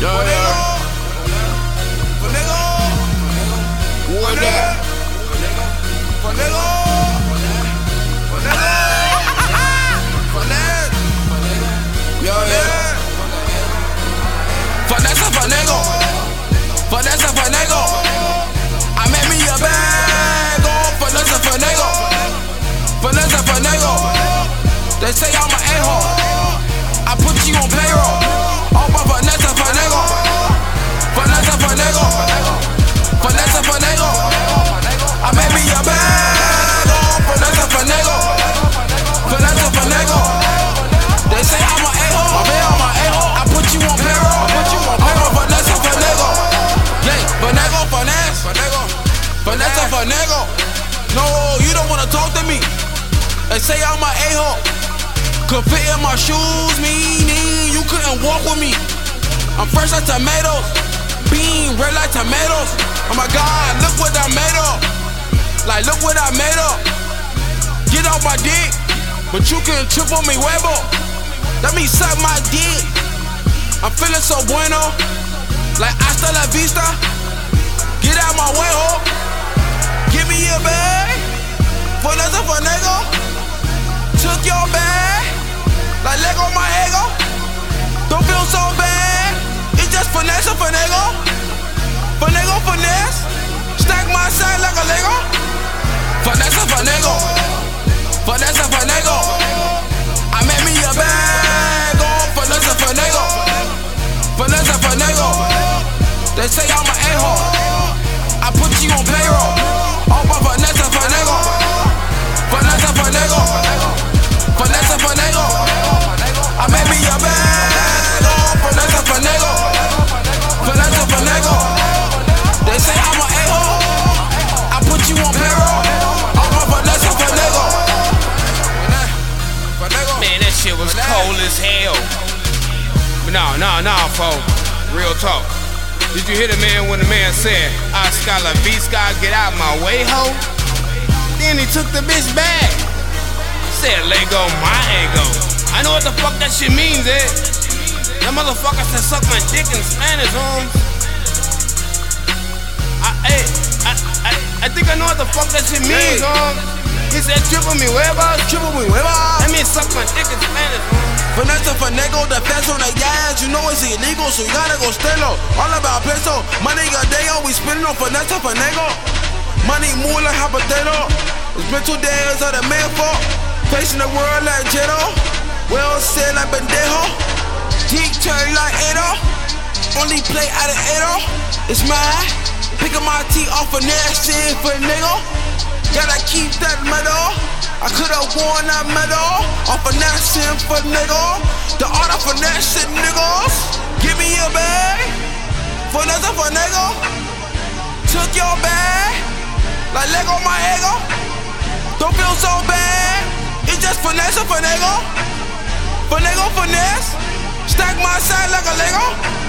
Yeah, yeah. What that? Yeah, yeah. Vanessa Fanego. Vanessa Fanego. Me. They say I'm an a-hole. Could fit in my shoes, meaning you couldn't walk with me. I'm fresh like tomatoes, bean red like tomatoes. Oh my god, look what I made up. Like, look what I made up. Get off my dick, but you can trip on me huevo. Let me suck my dick. I'm feeling so bueno, like hasta la vista. Get out my way, ho. Give me a bag. Nothing for nigga. Took your bag. Like Lego my ego. Don't feel so bad. It's just finesse for nigga. Finagle finesse. Stack my side like a Lego. Finesse finagle. Cold as hell. But no, no, no, folks. Real talk. Did you hear the man when the man said, Oscar La Visca, get out my way, ho? Then he took the bitch back. Said, Lego, my ego. I know what the fuck that shit means, eh? That motherfucker said, suck my dick in Spanish, homes. I, hey, I, I, I think I know what the fuck that shit means, Hey. He said, triple me huevas. Triple me huevas. That means suck my dick in Spanish, homes. Finesse finagle, the on the gas, you know it's illegal, so you gotta go stelo. All about peso, money a day, oh, we spending on finesse finagle. Money like hot potato. It's been two days of the man for facing the world like Jetto. Well said like Bendejo. Deep turn like Edo. Only play out of Edo. It's mine. Picking my teeth off a next shit for nigga. Gotta keep that medal. I could've worn that medal that shit for nigga. The art of finesse shit, niggas. Give me a bag. Nothing for nigga. Took your bag. Like Lego my ego. Don't feel so bad. It's just finesse for nigga. For nigga finesse. Stack my side like a Lego.